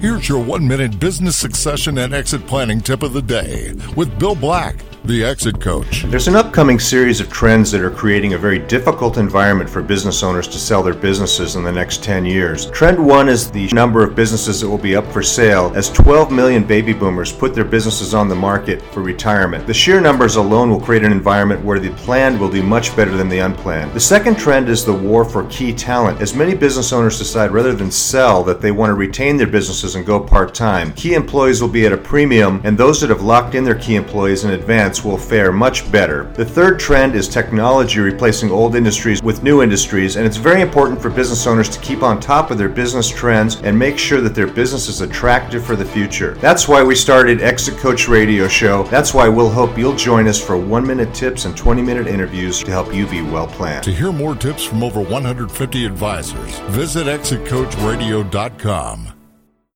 Here's your one minute business succession and exit planning tip of the day with Bill Black the Exit Coach. There's an upcoming series of trends that are creating a very difficult environment for business owners to sell their businesses in the next 10 years. Trend one is the number of businesses that will be up for sale as 12 million baby boomers put their businesses on the market for retirement. The sheer numbers alone will create an environment where the planned will do much better than the unplanned. The second trend is the war for key talent. As many business owners decide rather than sell that they want to retain their businesses and go part time, key employees will be at a premium, and those that have locked in their key employees in advance will fare much better. The third trend is technology replacing old industries with new industries, and it's very important for business owners to keep on top of their business trends and make sure that their business is attractive for the future. That's why we started Exit Coach Radio Show. That's why we'll hope you'll join us for one minute tips and 20 minute interviews to help you be well planned. To hear more tips from over 150 advisors, visit exitcoachradio.com.